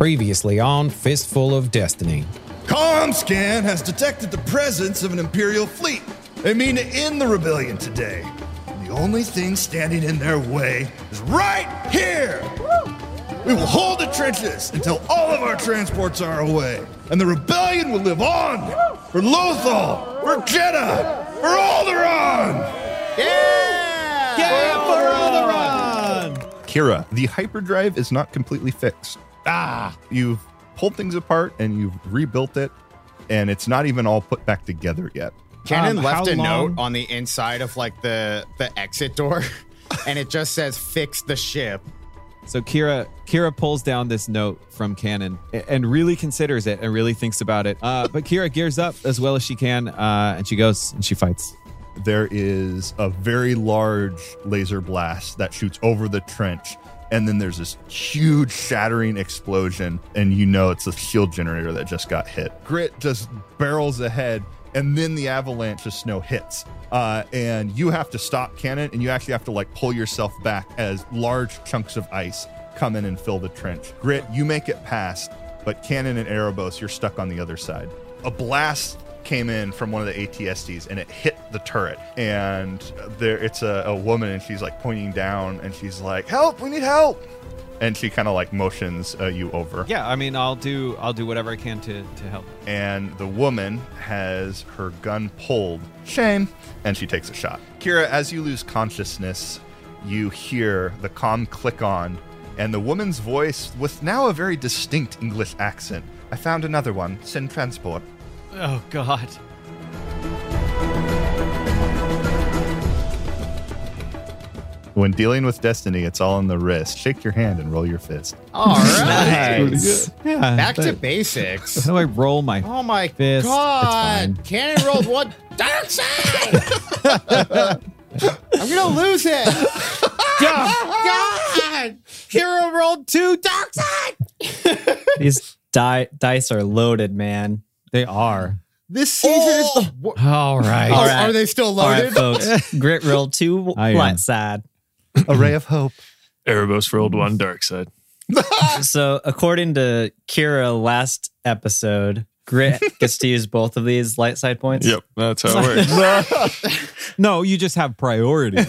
Previously on Fistful of Destiny. Comscan has detected the presence of an Imperial fleet. They mean to end the rebellion today. And the only thing standing in their way is right here. We will hold the trenches until all of our transports are away, and the rebellion will live on for Lothal, for Jedha, for Alderaan. Yeah! Yeah, for Alderaan! Kira, the hyperdrive is not completely fixed. Ah, you've pulled things apart and you've rebuilt it, and it's not even all put back together yet. Cannon Um, left a long- note on the inside of like the the exit door, and it just says "fix the ship." So Kira Kira pulls down this note from Cannon and really considers it and really thinks about it. Uh, but Kira gears up as well as she can, uh, and she goes and she fights. There is a very large laser blast that shoots over the trench, and then there's this huge shattering explosion, and you know it's a shield generator that just got hit. Grit just barrels ahead, and then the avalanche of snow hits. Uh, and you have to stop cannon, and you actually have to like pull yourself back as large chunks of ice come in and fill the trench. Grit, you make it past, but Cannon and Erebos, you're stuck on the other side. A blast came in from one of the ATSTs and it hit the turret. And there, it's a, a woman, and she's like pointing down, and she's like, "Help! We need help!" And she kind of like motions uh, you over. Yeah, I mean, I'll do I'll do whatever I can to to help. and the woman has her gun pulled. Shame. And she takes a shot. Kira, as you lose consciousness, you hear the comm click on, and the woman's voice, with now a very distinct English accent. I found another one. Send transport. Oh God. When dealing with destiny, it's all in the wrist. Shake your hand and roll your fist. All right, Yeah. back to basics. How do I roll my? Oh my Fist, god! Cannon rolled one dark side. I'm gonna lose it. God! Hero rolled two dark side. These di- dice are loaded, man. They are. This season is the. wo- All right. Oh, All right. Are they still All right, loaded? folks. Grit roll two I am. light side. A ray of hope. Erebos rolled one dark side. So, according to Kira last episode, Grit gets to use both of these light side points. Yep, that's how it works. No, you just have priority.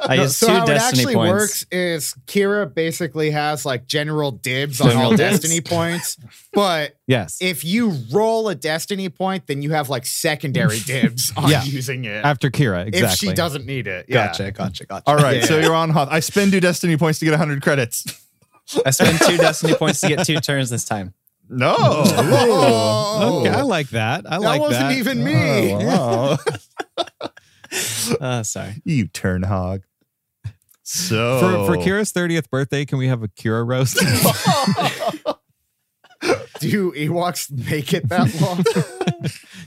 I No, use so two how it actually points. works is Kira basically has like general dibs on General all dibs. destiny points, but yes. if you roll a destiny point, then you have like secondary dibs on Yeah. using it. After Kira, exactly. If she doesn't need it, yeah. Gotcha, gotcha, gotcha. All right, so you're on Hoth. I spend two destiny points to get 100 credits. I spend two destiny points to get two turns this time. No. Oh, Okay, I like that. I like that like wasn't that. even me. Oh, Uh, sorry. you turn hog. So For, for Kira's 30th birthday, can we have a Kira roast? Do Ewoks make it that long?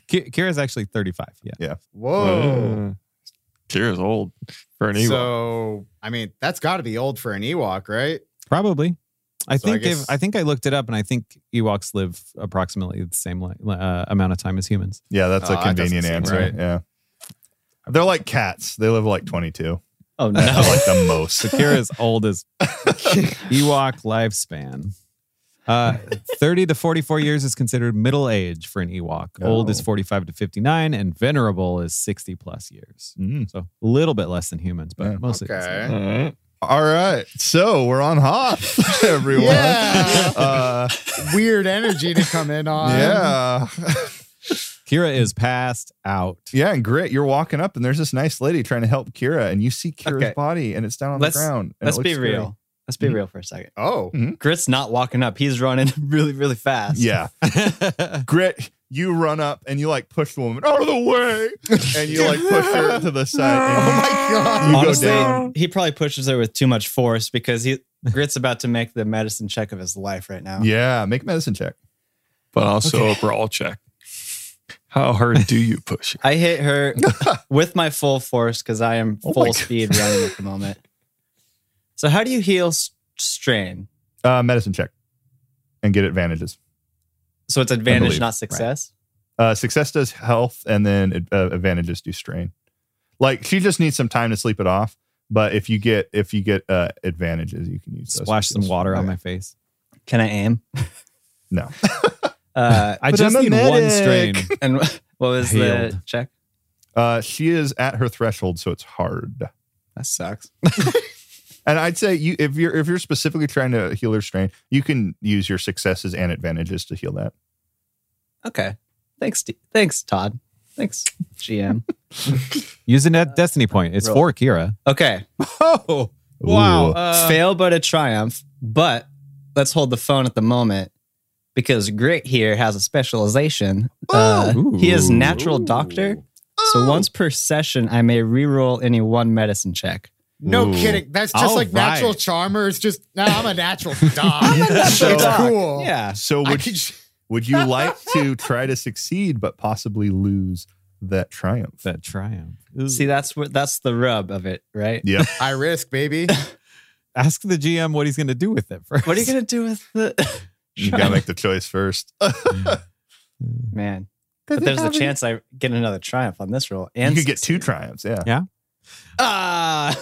Ki- Kira's actually 35. Yeah. Yeah. Whoa. Uh, Kira's old for an Ewok. So, I mean, that's got to be old for an Ewok, right? Probably. I So I think guess- if I think I looked it up, and I think Ewoks live approximately the same uh, amount of time as humans. Yeah, that's Oh, a that convenient seem answer. right. Yeah. They're like cats. They live like 22. Oh, no. like the most. So Kira's old as Ewok lifespan. Uh, 30 to 44 years is considered middle age for an Ewok. Old is Oh. 45 to 59, and venerable is 60 plus years. Mm. So a little bit less than humans, but Yeah. mostly. the same. Okay. All right. All right. So we're on Hoth, everyone. Yeah. Uh, Weird energy to come in on. yeah. Kira is passed out. Yeah. And Grit, you're walking up and there's this nice lady trying to help Kira, and you see Kira's Okay. body and it's down on Let's- the ground. and it Let's be looks scary. real. Let's be Mhm. real for a second. Oh. Grit's not walking up. He's running really, really fast. Yeah. Grit, you run up and you like push the woman out of the way, and you like push her to the side. Oh my god. You go Honestly, down. he probably pushes her with too much force because he Grit's about to make the medicine check of his life right now. yeah, make a medicine check. But also a brawl check. How hard do you push her? I hit her with my full force because I am Oh my full God. speed running at the moment. So how do you heal strain? Uh, medicine check, and get advantages. So it's advantage, believe. not success. Uh, success does health, and then uh, advantages do strain. Like she just needs some time to sleep it off. But if you get if you get uh, advantages, you can use those Splash some water on my face. Can I aim? No. Uh, I just need one strain. and what was the check? Uh, she is at her threshold, so it's hard. That sucks. And I'd say you if you're if you're specifically trying to heal her strain, you can use your successes and advantages to heal that. Okay. Thanks, Steve. Thanks, Todd. Thanks, GM. Using that destiny point. It's Roll. for Kira. Okay. Oh, wow. Uh, Fail but a triumph. But let's hold the phone at the moment because Grit here has a specialization. Uh, he is Ooh. natural doctor. So once per session, I may reroll any one medicine check. No Ooh. kidding. That's just All like natural right. charmer. It's just no, I'm a natural dog. So- it's cool. Yeah. So I would could, would you like to try to succeed but possibly lose that triumph? that triumph. See, that's what that's the rub of it, right? Yeah. I risk, baby. Ask the GM what he's going to do with it first. What are you gonna do with the You gotta make the choice first. man? But there's a chance I get another triumph on this roll. you And could get two triumphs. Yeah. Yeah. Ah.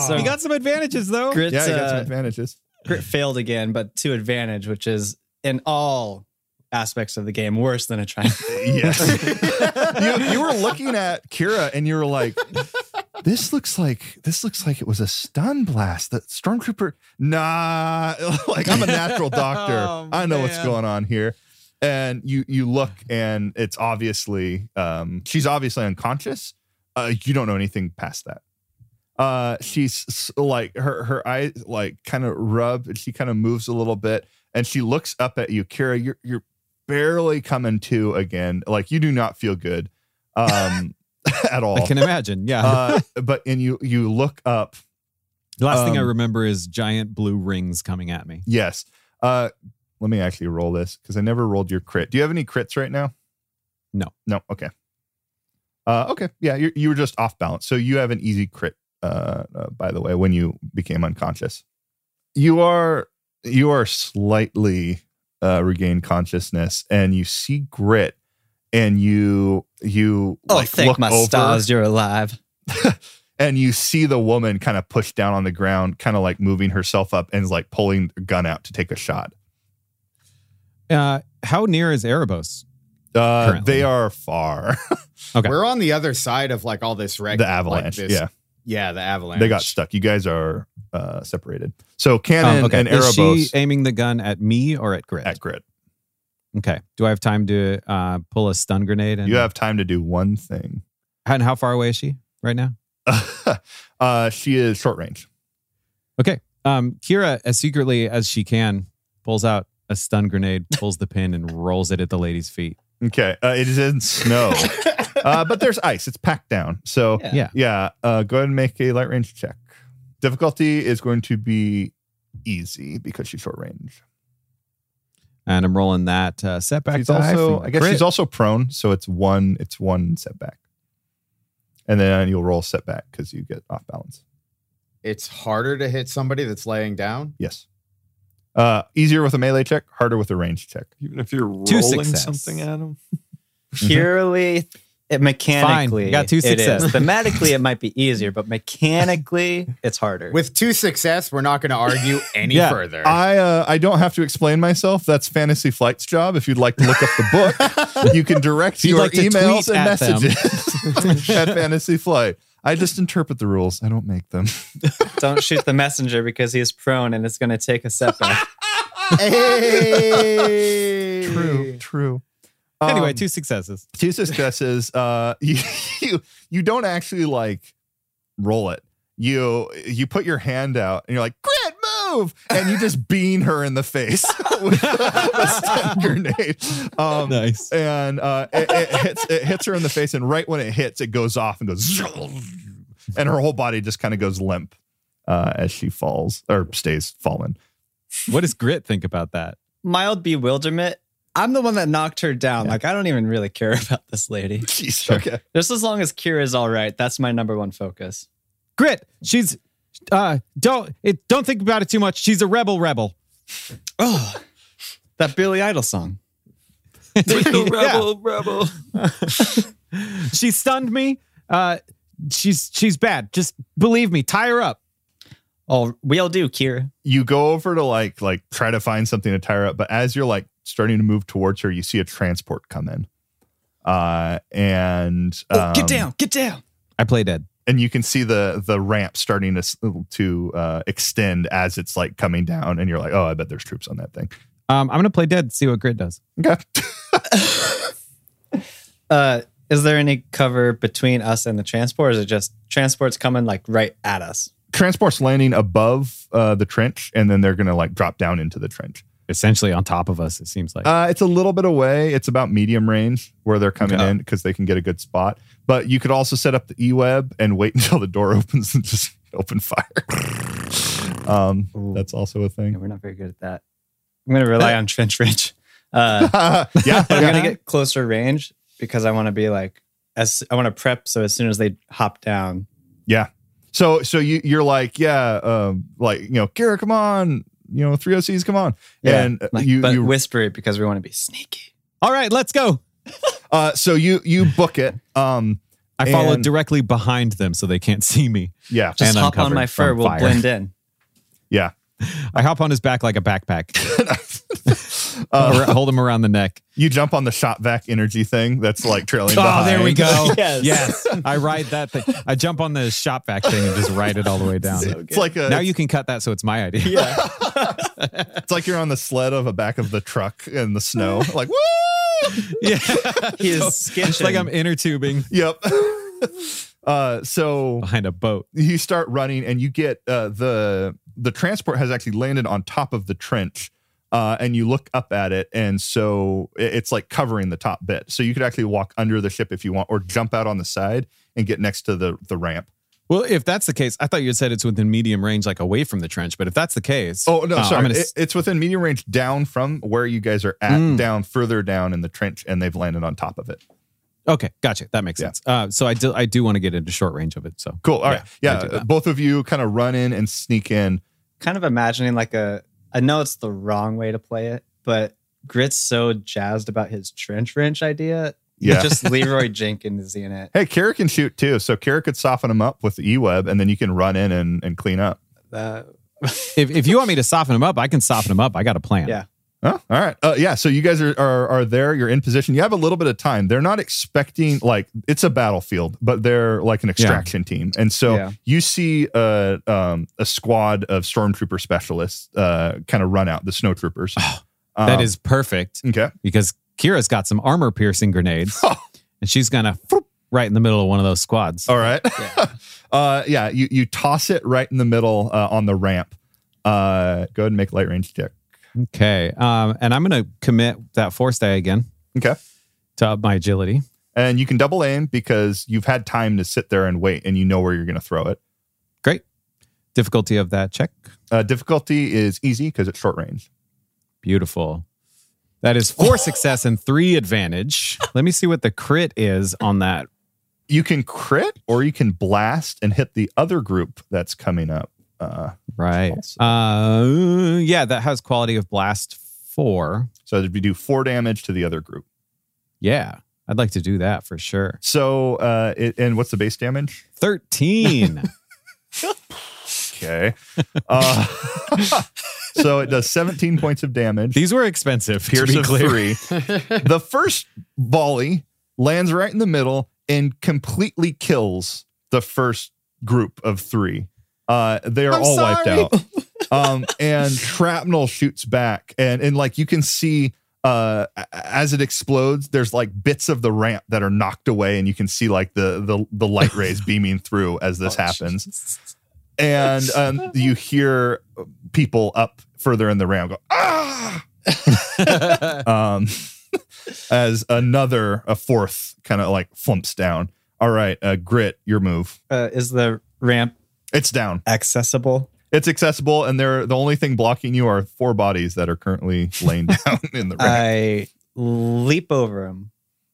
Oh. so you got some advantages, though. Grit, Yeah, you got some uh, advantages. Grit failed again, but to advantage, which is in all aspects of the game worse than a triumph. Yes. you, you were looking at Kira and you were like, this looks like this looks like it was a stun blast. That stormtrooper, nah, like I'm a natural doctor. Oh, I know what's going on here. And you you look and it's obviously um she's obviously unconscious. Uh you don't know anything past that. Uh she's like her her eyes like kind of rub and she kind of moves a little bit and she looks up at you. Kira, you're you're barely coming to again. Like you do not feel good um at all. I can imagine. Yeah. uh, but and you you look up. the last thing I um, remember is giant blue rings coming at me. Yes. Uh, let me actually roll this because I never rolled your crit. Do you have any crits right now? No. No. Okay. Uh, okay. Yeah, you you were just off balance, so you have an easy crit. Uh, uh, by the way, when you became unconscious, you are you are slightly uh, regained consciousness, and you see grit, and you you oh, like thank look my over, stars, you're alive. and you see the woman kind of push down on the ground, kind of like moving herself up and is like pulling a gun out to take a shot. Uh, how near is Erebos? Uh, they are far. Okay. We're on the other side of like all this wreck. the like avalanche. this- yeah, Yeah, the avalanche. they got stuck. You guys are uh, separated. So Cannon Um, okay. and is Erebos she aiming the gun at me or at Grit? at grit. okay. Do I have time to uh, pull a stun grenade? And, You have time to do one thing. And how far away is she right now? uh, she is short range. Okay. Um, Kira, as secretly as she can, pulls out a stun grenade, pulls the pin, and rolls it at the lady's feet. Okay, uh, it is in snow, uh, but there's ice. It's packed down. So Yeah. Yeah. yeah, uh, go ahead and make a light range check. Difficulty is going to be easy because she's short range. And I'm rolling that uh, setback she's also, for I guess crit. she's also prone, so it's one, it's one setback, and then you'll roll setback because you get off balance. It's harder to hit somebody that's laying down. Yes, uh, easier with a melee check, harder with a range check. Even if you're rolling something at them. Purely, it mechanically, you got two success. Thematically, it might be easier, but mechanically, it's harder. With two success, we're not going to argue any Yeah, further. I uh, I don't have to explain myself. That's Fantasy Flight's job. If you'd like to look up the book, you can direct you'd your like emails and at messages at Fantasy Flight. I just interpret the rules. I don't make them. Don't shoot the messenger because he is prone and it's going to take a setback. hey. True, true. Anyway, Um, two successes. two successes. Uh, you, you you don't actually like roll it. You you put your hand out and you're like, "Grit, move!" and you just bean her in the face with a stun grenade. Um, Nice. and uh, it, it hits it hits her in the face, and right when it hits, it goes off and goes, and her whole body just kind of goes limp uh, as she falls or stays fallen. What does Grit think about that? Mild bewilderment. I'm the one that knocked her down. Yeah. Like, I don't even really care about this lady. Jeez, okay. Just as long as Kira's all right, that's my number one focus. Grit, she's uh don't it don't think about it too much. She's a rebel rebel. Oh, that Billy Idol song. the Yeah. rebel, rebel. She stunned me. Uh she's she's bad. Just believe me. Tie her up. Oh, we all do, Kira. you go over to like like try to find something to tie her up, but as you're like starting to move towards her, you see a transport come in. Uh and um, get down. Get down. I play dead. and you can see the the ramp starting to to uh, extend as it's like coming down, and you're like, oh, I bet there's troops on that thing. Um, I'm gonna play dead. See what Grit does. Okay. Uh, is there any cover between us and the transport? Or is it just transports coming like right at us? Transport's landing above uh, the trench, and then they're gonna like drop down into the trench. Essentially on top of us. It seems like. Uh, it's a little bit away. It's about medium range where they're coming Okay. in because they can get a good spot. But you could also set up the e-web and wait until the door opens and just open fire. um, that's also a Yeah, thing. we're not very good at that. I'm gonna rely on trench range. Uh, yeah, I'm gonna get closer range because I want to be like as I want to prep. So as soon as they hop down, Yeah. So so you you're like yeah um like you know Kira come on you know three OCs come on and uh, like, you but you whisper it because we want to be sneaky. All right, let's go. uh so you you book it um I follow And- directly behind them so they can't see me. yeah Just And hop on my fur. We'll fire. blend in. yeah I hop on his back like a backpack. uh, hold him around the neck. you jump on the shot vac energy thing that's like trailing Oh, behind there we go. Yes. yes. I ride that thing. I jump on the shop vac thing and just ride it all the way down. it's like a now you can cut that so it's my idea. Yeah. it's like you're on the sled of a back of the truck in the snow like woo Yeah. He is It's sketching. like I'm inner tubing yep uh so behind a boat. you start running and you get uh, the the transport has actually landed on top of the trench uh, and you look up at it and so it's like covering the top bit so you could actually walk under the ship if you want or jump out on the side and get next to the the ramp Well, if that's the case, I thought you had said it's within medium range, like away from the trench. But if that's the case, oh no uh, sorry I'm gonna It- it's within medium range down from where you guys are at Mm. down further down in the trench and they've landed on top of it okay, gotcha. That makes Yeah. sense. Uh, so I do, I do want to get into short range of it. So cool all right Yeah, I do yeah both of you kind of run in and sneak in kind of imagining like a. I know it's the wrong way to play it, but Grit's so jazzed about his trench wrench idea. Yeah. Just Leroy Jenkins is in it. hey Kara can shoot too so Kara could soften them up with the e-web and then you can run in and, and clean up Uh, if, if you want me to soften him up, I can soften him up. I got a plan. Yeah. Oh, all right. Uh, yeah. So you guys are, are are there. You're in position. You have a little bit of time. They're not expecting like it's a battlefield, but they're like an extraction team. And so Yeah. you see a um, a squad of stormtrooper specialists uh, kind of run out. The snow troopers. That Um, is perfect okay. because Kira's got some armor piercing grenades, Oh. and she's gonna right in the middle of one of those squads. All right. uh, yeah. You you toss it right in the middle uh, on the ramp. Uh, go ahead and make a light range check. Okay. Um, and I'm gonna commit that force die again Okay. to up my agility. And you can double aim because you've had time to sit there and wait, and you know where you're going to throw it. Great. Difficulty of that check. Uh, difficulty is easy because it's short range. Beautiful. That is four success and three advantage. Let me see what the crit is on that. you can crit or you can blast and hit the other group that's coming up. Uh, Right. Uh, yeah, that has quality of blast four. so if you do four damage to the other group. Yeah, I'd like to do that for sure. So, uh, it, and what's the base damage? 13. Okay. Uh, so it does 17 points of damage. These were expensive. to Pierce of three. the first volley lands right in the middle and completely kills the first group of three. Uh, they are I'm all wiped out. Um, and shrapnel shoots back, and and like you can see, uh, as it explodes, there's like bits of the ramp that are knocked away, and you can see like the the the light rays beaming through as this happens. And um, you hear people up further in the ramp go ah! Um as another a fourth kind of like flumps down. All right uh grit your move. Uh, is the ramp it's down accessible? it's accessible and they're the only thing blocking you are four bodies that are currently laying down in the ramp I leap over them.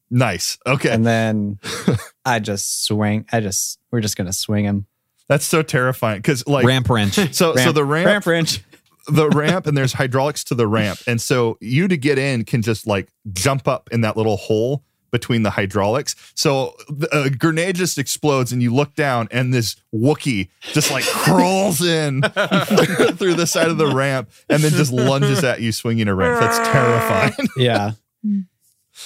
nice okay and then I just swing. I just we're just gonna swing him. that's so terrifying because like Ramp wrench. so so Ramp- the ramp ramp wrench. the ramp and there's hydraulics to the ramp. And so you to get in can just like jump up in that little hole, between the hydraulics. So a grenade just explodes, and you look down, and this Wookie just like crawls in through the side of the ramp, and then just lunges at you, swinging a wrench. That's terrifying. Yeah.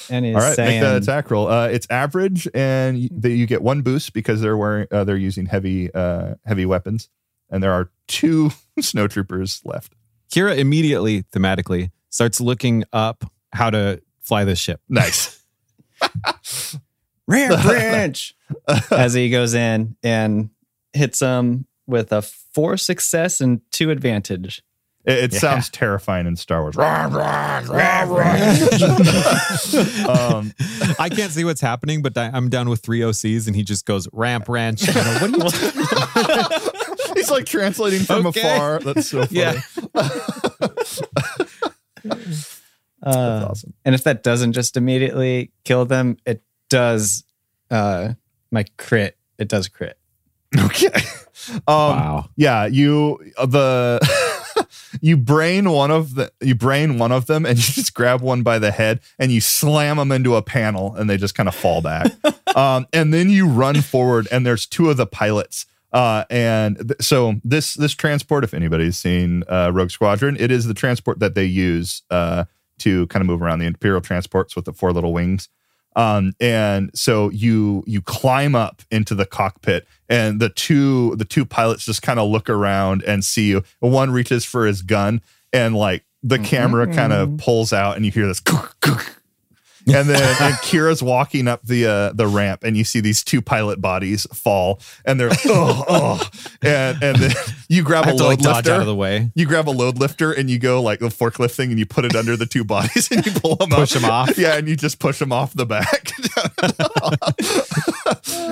And he's All right, saying, make that attack roll. Uh, it's average, and you, the, you get one boost because they're wearing uh, they're using heavy uh, heavy weapons, and there are two snowtroopers left. Kira immediately, thematically, starts looking up how to fly this ship. Nice. Rear branch as he goes in and hits him with a four success and two advantage. It, it sounds terrifying in Star Wars. Um, I can't see what's happening, but I- I'm down with three OCs, and he just goes ramp ranch. You know, what do you he's like translating from Okay. afar. That's so funny. Yeah. Uh, awesome. And if that doesn't just immediately kill them, it does uh my crit. It does crit. Okay. Um, Wow. Yeah, you uh, the you brain one of the you brain one of them, and you just grab one by the head and you slam them into a panel, and they just kind of fall back. um, and then you run forward, and there's two of the pilots. Uh, and th- so this this transport, if anybody's seen uh, Rogue Squadron, it is the transport that they use uh, to kind of move around the Imperial transports with the four little wings. Um, and so you you climb up into the cockpit, and the two the two pilots just kind of look around and see you. One reaches for his gun, and like the camera kind of pulls out, and you hear this. And then and Kira's walking up the uh, the ramp, and you see these two pilot bodies fall, and they're like, oh, oh, and and then you grab a have to load like lifter out of the way. you grab a load lifter and you go like the forklift thing and you put it under the two bodies and you pull them Push up. 'em off? Yeah, and you just push them off the back.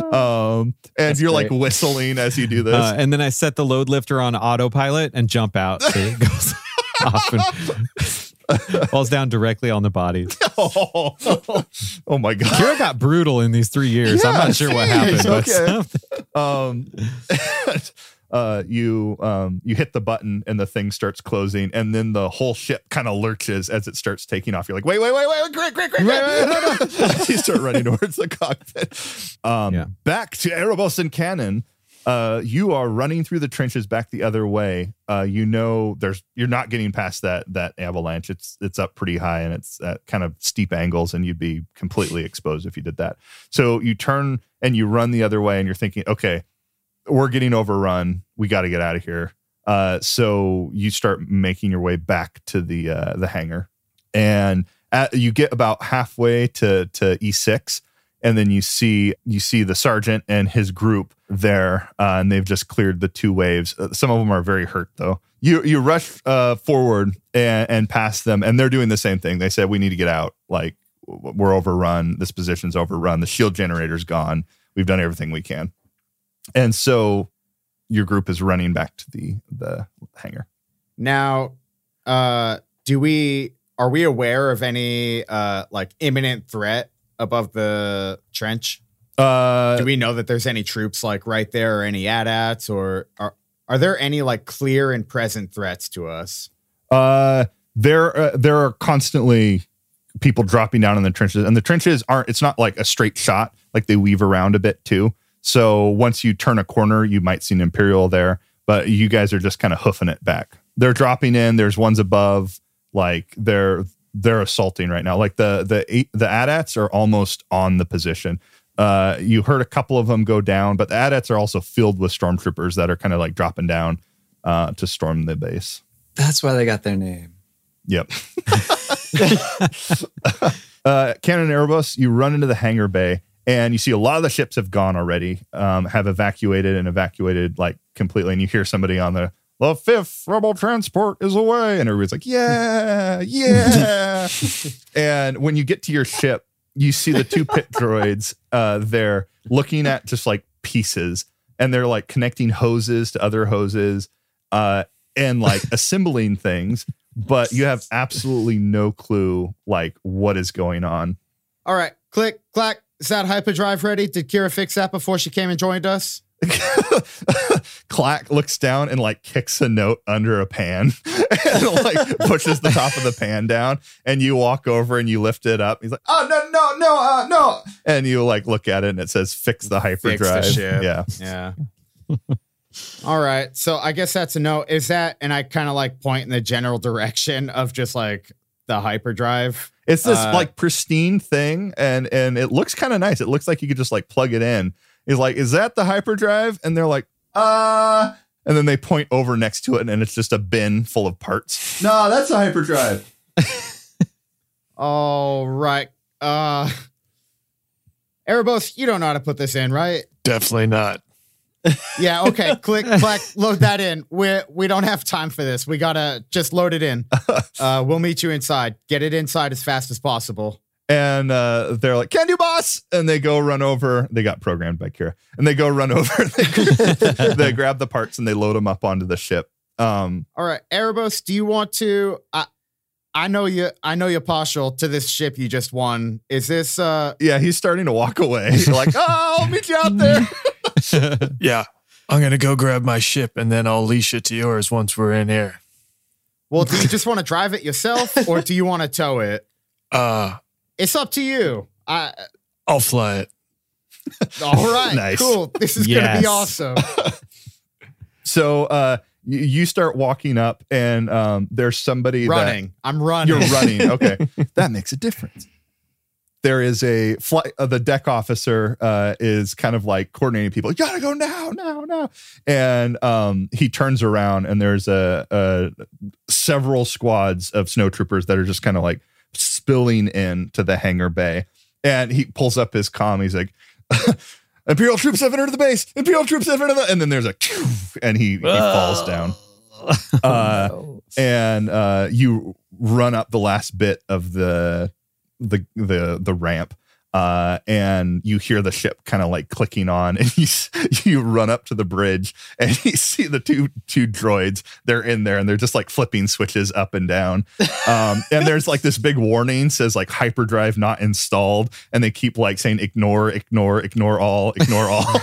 um, and you're like whistling as you do this. Uh, and then I set the load lifter on autopilot and jump out. So it goes off and falls down directly on the body. oh, oh my god. Kira got brutal in these three years. I'm not sure what happened, okay. something- um uh you um you hit the button and the thing starts closing and then the whole ship kind of lurches as it starts taking off you're like wait wait wait wait great great great great you start running towards the cockpit um Yeah. back to erebos and cannon uh you are running through the trenches back the other way. Uh you know there's you're not getting past that that avalanche. It's it's up pretty high and it's at kind of steep angles and you'd be completely exposed if you did that. So you turn and you run the other way and you're thinking okay we're getting overrun. We got to get out of here. Uh, so you start making your way back to the uh, the hangar, and at, you get about halfway to to E6, and then you see you see the sergeant and his group there, uh, and they've just cleared the two waves. Uh, some of them are very hurt though. You you rush uh, forward and, and them, and they're doing the same thing. They said we need to get out. Like we're overrun. This position's overrun. The shield generator's gone. We've done everything we can and so your group is running back to the the hangar. Now, uh, do we are we aware of any uh like imminent threat above the trench? Uh, Do we know that there's any troops like right there or any AT-ATs or are are there any like clear and present threats to us? uh, there uh, there are constantly people dropping down in the trenches, and the trenches aren't. It's not like a straight shot; like they weave around a bit too. So once you turn a corner, you might see an imperial there, but you guys are just kind of hoofing it back. They're dropping in. There's ones above. Like they're they're assaulting right now. Like the the the AT-ATs are almost on the position. Uh, you heard a couple of them go down, but the AT-ATs are also filled with stormtroopers that are kind of like dropping down uh, to storm the base. That's why they got their name. Yep. uh, Cannon Erebos, you run into the hangar bay and you see a lot of the ships have gone already, um, have evacuated and evacuated like completely. And you hear somebody on the the fifth rebel transport is away, and everybody's like, "Yeah, yeah." and when you get to your ship, you see the two pit droids uh, there looking at just like pieces, and they're like connecting hoses to other hoses, uh, and like assembling things. But you have absolutely no clue like what is going on. All right, click, clack. Is that hyperdrive ready? Did Kira fix that before she came and joined us? Clack looks down and like kicks a note under a pan and like pushes the top of the pan down. And you walk over and you lift it up. He's like, "Oh no, no, no, uh, no!" And you like look at it and it says, "Fix the Fix the hyperdrive." ship. Yeah. Yeah. All right. So I guess that's a no. Is that, and I kind of like point in the general direction of just like the hyperdrive. It's this Uh, like pristine thing, and and it looks kind of nice. It looks like you could just like plug it in. He's like, "Is that the hyperdrive?" And they're like, "Uh." And then they point over next to it, and it's just a bin full of parts. No, that's a hyperdrive. All right. Uh, Erebos, you don't know how to put this in, right? Definitely not. Yeah. Okay. Click, click, load that in. We we don't have time for this. We gotta just load it in. Uh, we'll meet you inside. Get it inside as fast as possible. And uh, they're like, "Can do, boss!" And they go run over. They got programmed by Kira, and they go run over. they, they grab the parts and they load them up onto the ship. Um, All right, Erebos, do you want to? I I know you. I know you're partial to this ship you just won. Is this? uh yeah, he's starting to walk away. You're like, "Oh, I'll meet you out there." Yeah. I'm going to go grab my ship and then I'll leash it to yours once we're in here. Well, do you just want to drive it yourself, or do you want to tow it? Uh, It's up to you. I. I'll fly it. All right. Nice. Cool. This is gonna be awesome. So uh, you, you start walking up, and um, there's somebody that- running. I'm running. You're running. Okay. that makes a difference. There is a flight, uh, the deck officer uh, is kind of like coordinating people. You gotta go now, now, now. And um, he turns around and there's a, a several squads of snowtroopers that are just kind of like spilling in to the hangar bay. And he pulls up his comm. He's like, Imperial troops have entered the base. Imperial troops have entered the. And then there's a, and he, he falls down uh, and uh, you run up the last bit of the the the the ramp. Uh, and you hear the ship kind of like clicking on, and you you run up to the bridge, and you see the two two droids. They're in there, and they're just like flipping switches up and down. Um, and there's like this big warning says like hyperdrive not installed, and they keep like saying ignore, ignore, ignore all, ignore all.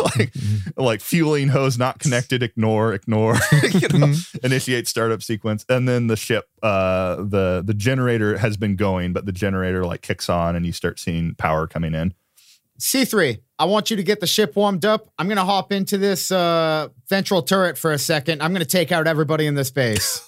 like like fueling hose not connected ignore ignore you know initiate startup sequence and then the ship uh the the generator has been going but the generator like kicks on and you start seeing power coming in C3, I want you to get the ship warmed up. I'm gonna hop into this uh ventral turret for a second. I'm gonna take out everybody in this base.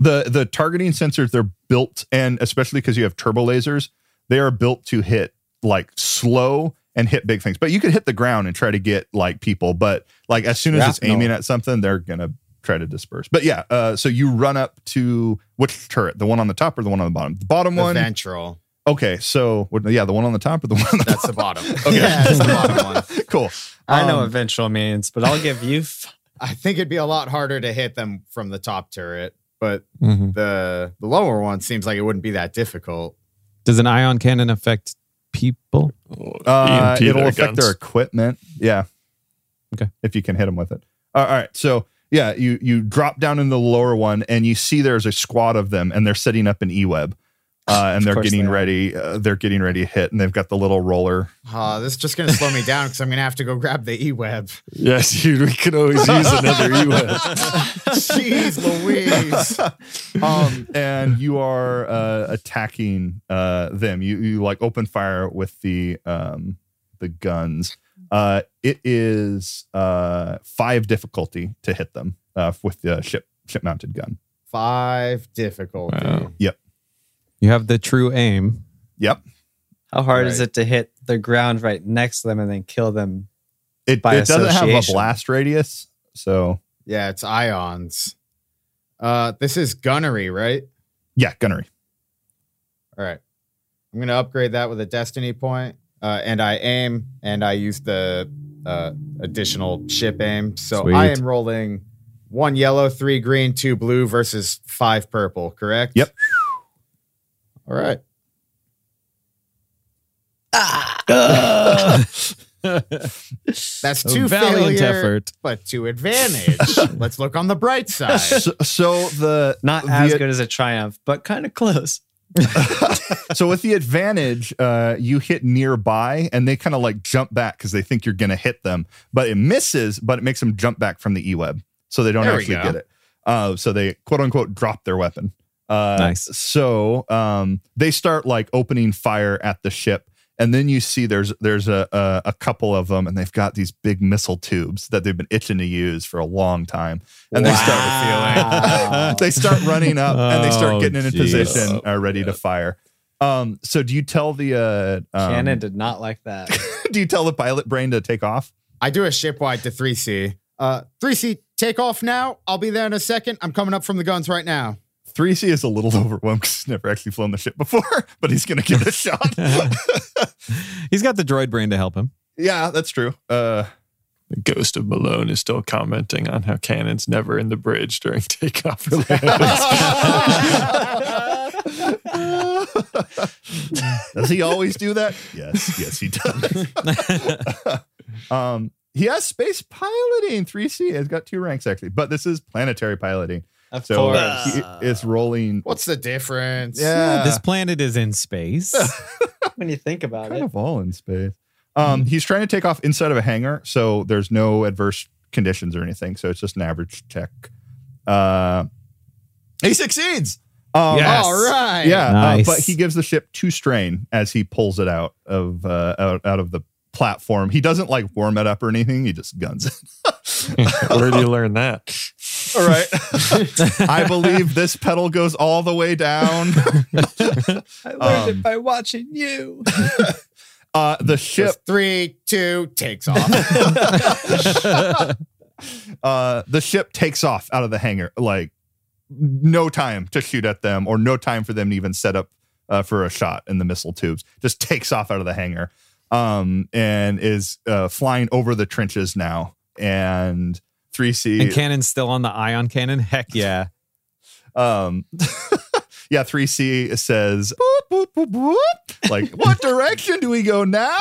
the the targeting sensors they're built and especially because you have turbo lasers they are built to hit like slow and hit big things but you could hit the ground and try to get like people but like as soon as it's Shrapnel. aiming at something they're gonna try to disperse but yeah uh so you run up to which turret the one on the top or the one on the bottom the bottom the one ventral. okay so yeah the one on the top or the one on the That's the bottom. Okay. Yeah, that's the bottom one. cool I know Um, what ventral means, but I'll give you. F- I think it'd be a lot harder to hit them from the top turret, but Mhm. the the lower one seems like it wouldn't be that difficult. Does an ion cannon affect people? Uh, it'll their affect guns. their equipment. Yeah. Okay. If you can hit them with it. All right. So yeah, you you drop down in the lower one and you see there's a squad of them and they're setting up an e-web. Uh, and they're getting they ready. Uh, they're getting ready to hit, and they've got the little roller. Uh, this is just gonna slow me down because I'm gonna have to go grab the e-web. Yes, dude, we could always use another E-Web. Jeez Louise. Um, and you are uh, attacking uh, them. You you like open fire with the um, the guns. Uh, it is uh, five difficulty to hit them uh, with the ship ship mounted gun. Five difficulty. Wow. You have the true aim. Yep. How hard is it to hit the ground right next to them and then kill them? It, By it doesn't have a blast radius, so Yeah, it's ions. Uh, this is gunnery, right? yeah, gunnery. All right. I'm gonna upgrade that with a destiny point. Uh, and I aim and I use the uh, additional ship aim. So Sweet. I am rolling one yellow, three green, two blue versus five purple, correct? Yep. All right. That's two valiant failure, effort. but two advantage. Let's look on the bright side. so, so the Not the, as good as a triumph, but kind of close. so with the advantage, uh, you hit nearby, and they kind of like jump back because they think you're gonna hit them, but it misses, but it makes them jump back from the e-web, so they don't There actually get it. Uh, so they quote unquote drop their weapon. Uh, Nice. So um, they start like opening fire at the ship, and then you see there's there's a, a a couple of them, and they've got these big missile tubes that they've been itching to use for a long time, and they start they start running up and they start Oh, getting in a position uh, ready to fire. Um, so do you tell the uh, um, Cannon did not like that. do you tell the pilot brain to take off? I do a shipwide to 3C. Uh, 3C, take off now. I'll be there in a second. I'm coming up from the guns right now. 3C is a little overwhelmed because he's never actually flown the ship before, but he's gonna give it a shot. He's got the droid brain to help him. yeah, that's true. Uh, The ghost of Malone is still commenting on how Cannon's never in the bridge during takeoff or landing. does he always do that? Yes, yes, he does. um, he has space piloting. 3C has got two ranks actually, but this is planetary piloting. Of So course. uh, he is rolling. What's the difference? Yeah, This planet is in space. when you think about kind it. Kind of all in space. Um, he's trying to take off inside of a hangar, so there's no adverse conditions or anything. So it's just an average check. Uh, he succeeds. Um, Yes. All right. Yeah, uh, but he gives the ship two strain as he pulls it out of uh, out, out of the platform. He doesn't like warm it up or anything. He just guns it. Where do you learn that? All right. I believe this pedal goes all the way down. I learned Um, it by watching you. Uh, the ship Just three, two, takes off. uh, the ship takes off out of the hangar. Like no time to shoot at them, or no time for them to even set up uh, for a shot in the missile tubes. Just takes off out of the hangar, um, and is uh, flying over the trenches now. And three C, and Cannon's still on the ion cannon. Heck yeah. um, yeah, three C says, "Boop, boop, boop, boop." like, what direction do we go now?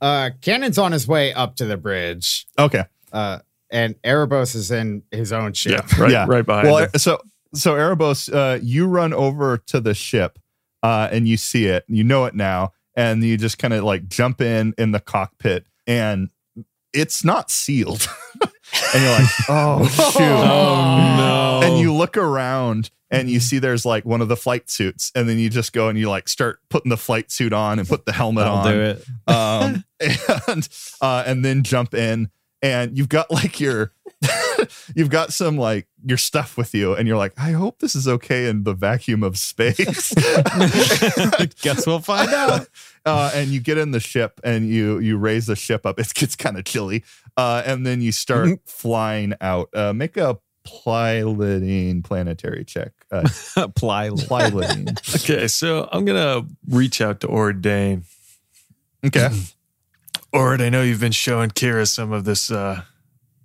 uh, Cannon's on his way up to the bridge. Okay, Uh, and Erebos is in his own ship. Yeah, right, Yeah. right behind well, him. so so Erebos, uh, you run over to the ship, uh, and you see it. You know it now, and you just kind of like jump in in the cockpit, and it's not sealed. and you're like, oh shoot, Oh, no. and you look around. And you see there's like one of the flight suits, and then you just go and you like start putting the flight suit on and put the helmet That'll on do it. um, and uh, and then jump in, and you've got like your, you've got some like your stuff with you, and you're like, I hope this is okay in the vacuum of space. Guess we'll find out. uh, and you get in the ship, and you you raise the ship up. It gets kind of chilly, uh, and then you start flying out. Uh, make a piloting planetary check. Uh, Ply. piloting. Okay, so I'm gonna reach out to Ordain. Okay. Ord, I know you've been showing Kira some of this uh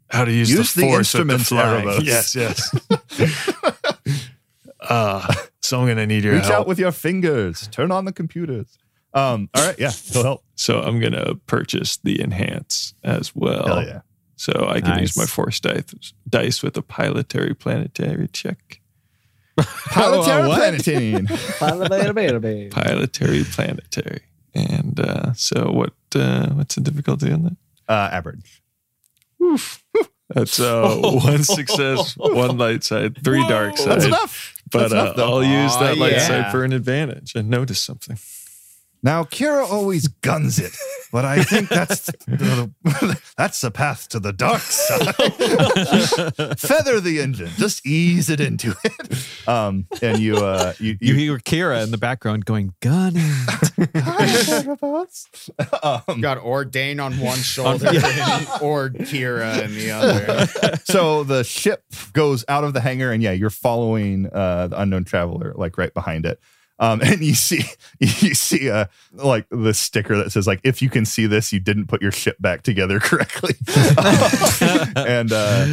how to use, Use the the force with the instruments, flying. Erebos. Yes, yes. uh so I'm gonna need your Reach help. out with your fingers. Turn on the computers. Um. All right. Yeah. He'll help. so I'm gonna purchase the enhance as well. Hell yeah. So I can use my force dice, dice with a pilotary planetary check. Planetary what? planetine. Pilotary planetary. And uh so what uh what's the difficulty on that? Uh, average. That's uh one success, one light side, three dark side. That's enough. But That's uh, enough, though. I'll use that light yeah. side for an advantage and notice something. Now, Kira always guns it, but I think that's the, that's the path to the dark side. Feather the engine, just ease it into it. Um, and you, uh, you, You you, hear Kira in the background going, gun it. um, Got Ordain on one shoulder and Ord Kira in the other. so the ship goes out of the hangar, and yeah, you're following uh, the unknown traveler like right behind it. Um, and you see you see uh, like the sticker that says like if you can see this, you didn't put your ship back together correctly. and uh,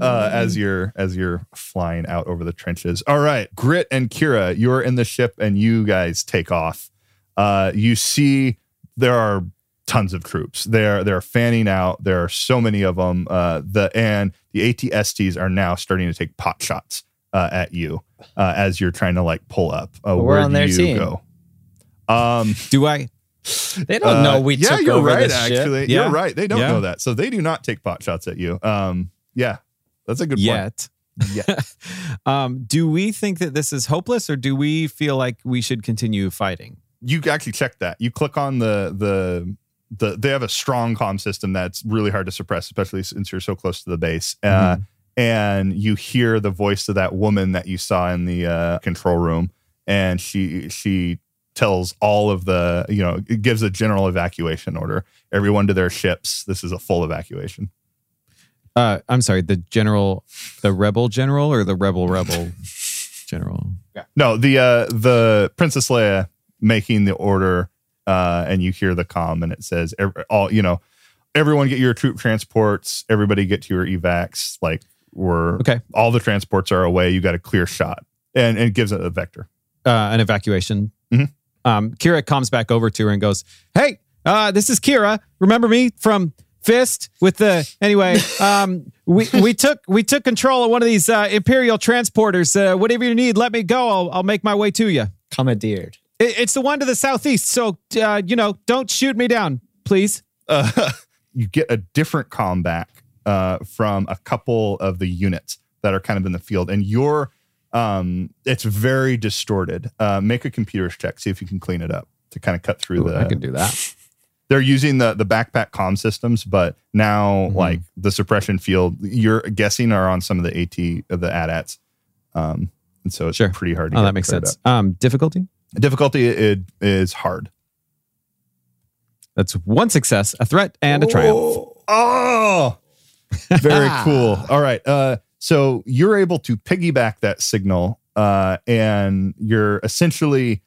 uh, as you're as you're flying out over the trenches, all right, Grit and Kira, you're in the ship, and you guys take off. Uh, you see there are tons of troops. They're they're fanning out. There are so many of them. Uh, the and the ATSTs are now starting to take pot shots uh, at you uh, as you're trying to like pull up. Uh, We're where on do their you team. go? Um, Do I? They don't know uh, we yeah, took you're right. this. Actually, Yeah. you're right. They don't Yeah. know that, so they do not take pot shots at you. Um, yeah, that's a good Yet. point. Yeah. Um, do we think that this is hopeless, or do we feel like we should continue fighting? you actually check that. You click on the the the. They have a strong comm system that's really hard to suppress, especially since you're so close to the base. Uh, and you hear the voice of that woman that you saw in the uh, control room, and she she tells all of the you know it gives a general evacuation order. Everyone to their ships. This is a full evacuation. Uh, I'm sorry, the general, the rebel general, or the rebel rebel general? No, the uh the Princess Leia making the order, uh, and you hear the comm, and it says ev- all you know, everyone get your troop transports, everybody get to your evacs. Like we're Okay. all the transports are away. You got a clear shot, and, and it gives it a vector. uh, an evacuation. Mhm. Um, Kira comes back over to her and goes, "Hey, uh, this is Kira. Remember me from Fist with the anyway? Um, we we took we took control of one of these uh, Imperial transporters. Uh, whatever you need, let me go. I'll I'll make my way to you. Commandeered. It, it's the one to the southeast. So uh, you know, don't shoot me down, please. Uh, you get a different comm back uh, from a couple of the units that are kind of in the field, and you're um, it's very distorted. Uh, make a computer's check, see if you can clean it up to kind of cut through Ooh, the I can do that. they're using the the backpack comm systems, but now Mhm. like the suppression field, you're guessing are on some of the AT of the AT-ATs. Um, and so it's Sure. pretty hard. To Oh, get that makes sense. Um, difficulty. Difficulty it is hard. That's one success, a threat, and a triumph. Oh, very cool. All right. Uh, so you're able to piggyback that signal, uh, and you're essentially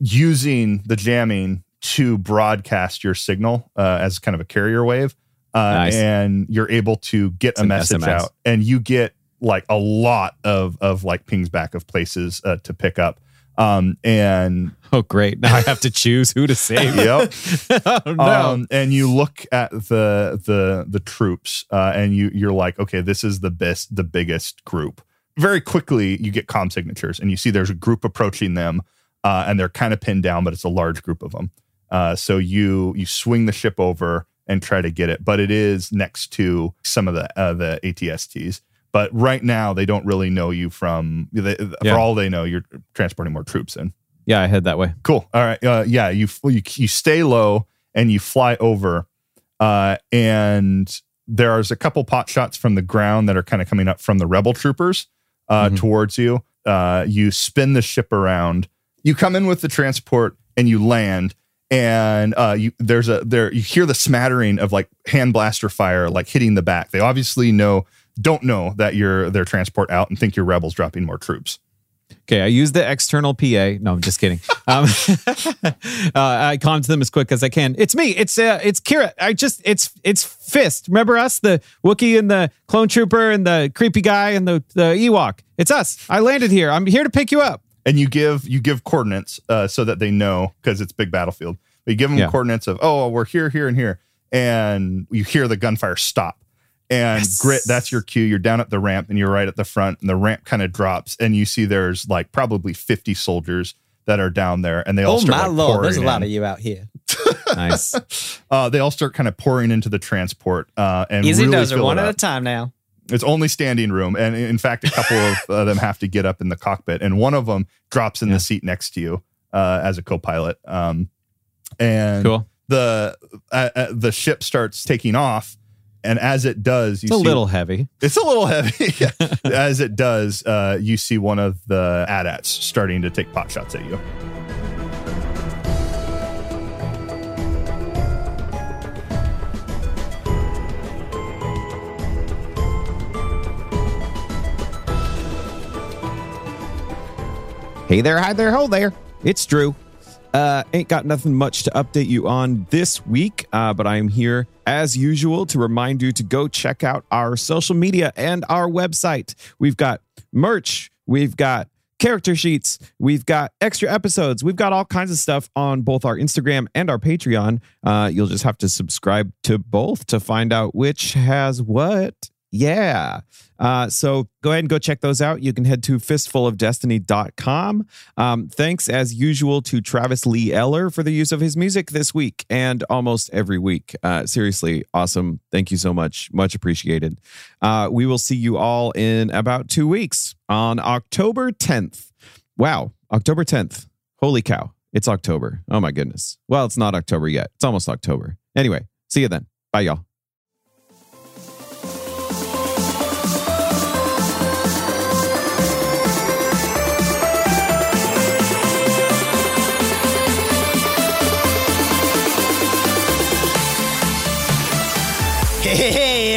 using the jamming to broadcast your signal uh, as kind of a carrier wave. Uh, Nice. And you're able to get It's a message SMS. out, and you get like a lot of of like pings back of places uh, to pick up. Um, and Oh, great! Now I have to choose who to save. yep. oh, no. Um, and you look at the the the troops, uh, and you you're like, okay, this is the best, the biggest group. Very quickly, you get comm signatures, and you see there's a group approaching them, uh, and they're kind of pinned down, but it's a large group of them. Uh, so you you swing the ship over and try to get it, but it is next to some of the uh, the ATSTs. But right now, they don't really know you from. They, Yeah. For all they know, you're transporting more troops in. Yeah, I head that way. Cool. All right. Uh, yeah, you, you you stay low and you fly over, uh, and there's a couple pot shots from the ground that are kind of coming up from the rebel troopers uh, Mhm. towards you. Uh, you spin the ship around. You come in with the transport and you land. And uh, you there's a there you hear the smattering of like hand blaster fire like hitting the back. They obviously know don't know that you're their transport out and think you're rebels dropping more troops. Okay, I use the external PA. No, I'm just kidding. Um, uh, I calm to them as quick as I can. It's me. It's uh, it's Kira. I just it's it's Fist. Remember us, the Wookiee and the clone trooper and the creepy guy and the the Ewok. It's us. I landed here. I'm here to pick you up. and you give you give coordinates uh, so that they know because it's big battlefield. But you give them Yeah. coordinates of oh we're here, here, and here, and you hear the gunfire stop. And Yes. grit, that's your cue. You're down at the ramp, and you're right at the front, and the ramp kind of drops, and you see there's like probably 50 soldiers that are down there, and they all Oh start my like, lord, there's a lot in. of you out here. Nice. Uh, they all start kind of pouring into the transport, uh, and Easy really does it one at a time now. It's only standing room, and in fact, a couple of uh, them have to get up in the cockpit, and one of them drops in Yeah. the seat next to you uh, as a co-pilot. Um, and cool. the uh, uh, the ship starts taking off, and as it does, you see It's a see, little heavy. it's a little heavy. As it does, uh, you see one of the AT-ATs starting to take pot shots at you. Hey there, hi there, ho there. It's Drew. Uh, ain't got nothing much to update you on this week, uh, but I'm here as usual to remind you to go check out our social media and our website. We've got merch, we've got character sheets, we've got extra episodes, we've got all kinds of stuff on both our Instagram and our Patreon. Uh, you'll just have to subscribe to both to find out which has what. Yeah. Uh, so go ahead and go check those out. You can head to fistfulofdestiny.com. Um, thanks, as usual, to Travis Lee Eller for the use of his music this week and almost every week. Uh, seriously, awesome. Thank you so much. Much appreciated. Uh, we will see you all in about two weeks on October 10th. Wow, October 10th. Holy cow. It's October. Oh my goodness. Well, it's not October yet. It's almost October. Anyway, see you then. Bye, y'all.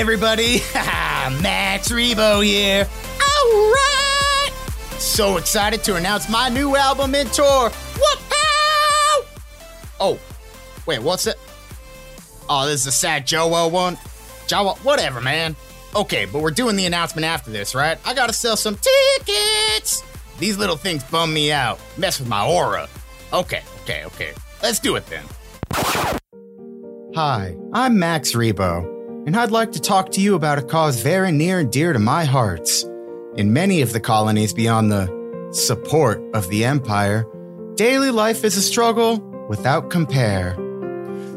Everybody. Max Rebo here. All right. So excited to announce my new album and tour. What? Oh, wait, what's it? Oh, this is a sad Joe one. Joe, whatever, man. Okay, but we're doing the announcement after this, right? I gotta sell some tickets. These little things bum me out, mess with my aura. Okay, okay, okay. Let's do it then. Hi, I'm Max Rebo and I'd like to talk to you about a cause very near and dear to my hearts. In many of the colonies beyond the support of the Empire, daily life is a struggle without compare.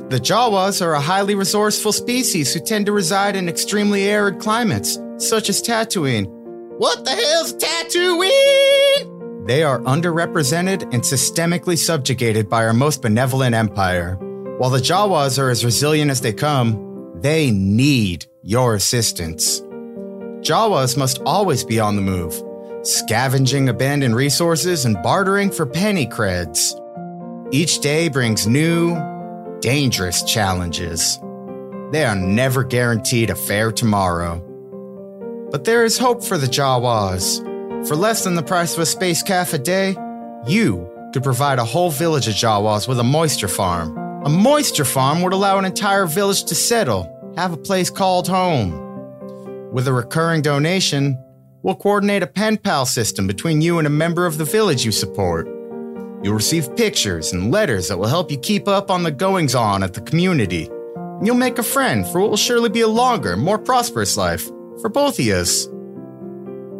The Jawas are a highly resourceful species who tend to reside in extremely arid climates, such as Tatooine. What the hell's Tatooine? They are underrepresented and systemically subjugated by our most benevolent empire. While the Jawas are as resilient as they come, they need your assistance. Jawas must always be on the move, scavenging abandoned resources and bartering for penny creds. Each day brings new, dangerous challenges. They are never guaranteed a fair tomorrow. But there is hope for the Jawas. For less than the price of a space calf a day, you could provide a whole village of Jawas with a moisture farm. A moisture farm would allow an entire village to settle, have a place called home. With a recurring donation, we'll coordinate a pen pal system between you and a member of the village you support. You'll receive pictures and letters that will help you keep up on the goings on at the community. And you'll make a friend for what will surely be a longer, more prosperous life for both of us.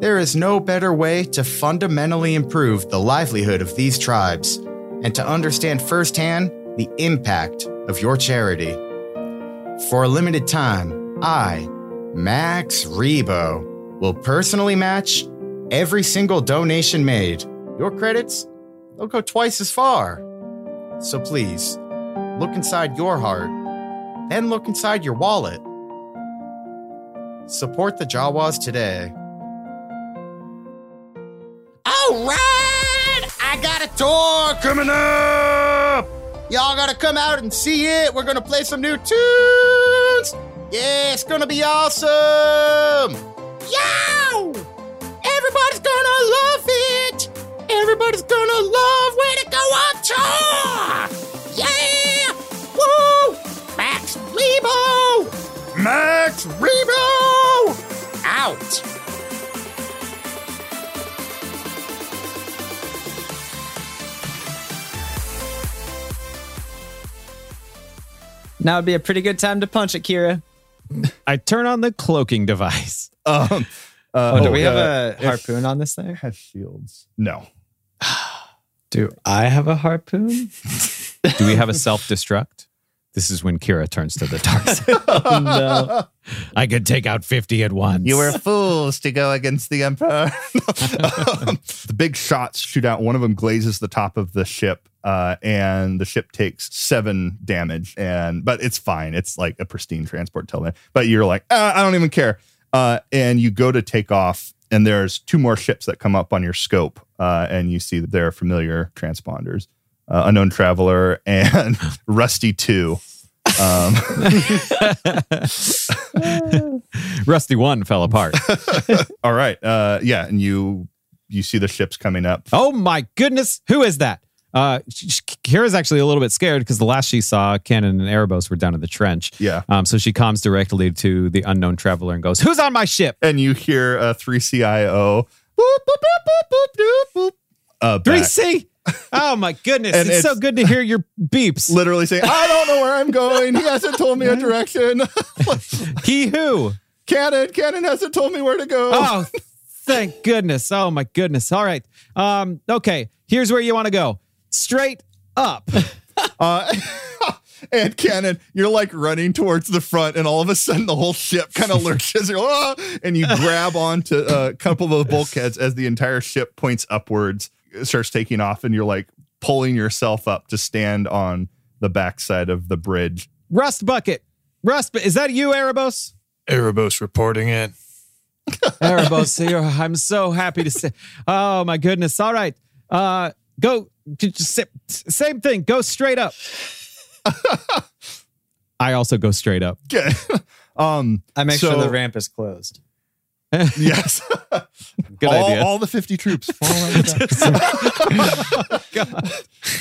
There is no better way to fundamentally improve the livelihood of these tribes and to understand firsthand the impact of your charity. For a limited time, I, Max Rebo, will personally match every single donation made. Your credits, they'll go twice as far. So please, look inside your heart, then look inside your wallet. Support the Jawas today. All right, I got a tour coming up. Y'all gotta come out and see it. We're gonna play some new tunes. Yeah, it's gonna be awesome. Yow! Everybody's gonna love it. Everybody's gonna love way Now would be a pretty good time to punch it, Kira. I turn on the cloaking device. Um, uh, Oh, do we have uh, a harpoon on this thing? Has shields? No. Do I have a harpoon? Do we have a self destruct? This is when Kira turns to the dark side. no. I could take out 50 at once. You were fools to go against the Emperor. Um, the big shots shoot out. One of them glazes the top of the ship, uh, and the ship takes seven damage. And but it's fine. It's like a pristine transport till then. But you're like, ah, I don't even care. Uh, and you go to take off, and there's two more ships that come up on your scope, uh, and you see that they're familiar transponders, uh, unknown traveler and Rusty Two. Um, Rusty 1 fell apart. all right, uh, yeah, and you you see the ships coming up. oh my goodness. Who is that? Uh, Kira's actually a little bit scared because the last she saw, Cannon and Erebos were down in the trench. Yeah. Um, so she comes directly to the unknown traveler and goes, Who's on my ship? and you hear a 3CIO boop, boop, boop, boop, boop, boop, boop, uh, 3C. Oh my goodness. It's, it's- so good to hear your beeps. literally saying, I don't know where I'm going. He hasn't told me a direction. he who? Cannon, Cannon hasn't told me where to go. Oh, thank goodness. Oh my goodness. All right. Um, okay. Here's where you want to go. Straight up. Uh, and Cannon, you're like running towards the front, and all of a sudden the whole ship kind of lurches. You're, "Ah!" and you grab onto a couple of the bulkheads as the entire ship points upwards, it starts taking off, and you're like pulling yourself up to stand on the backside of the bridge. Rust bucket. Rust. Is that you, Erebos? Erebos reporting in. Erebos, you're- I'm so happy to say. Oh my goodness. All right. Uh, go. J- just sa- Same thing. Go straight up. I also go straight up. Okay. um, I make So- sure the ramp is closed. yes. Good all, idea. all the 50 troops fall around the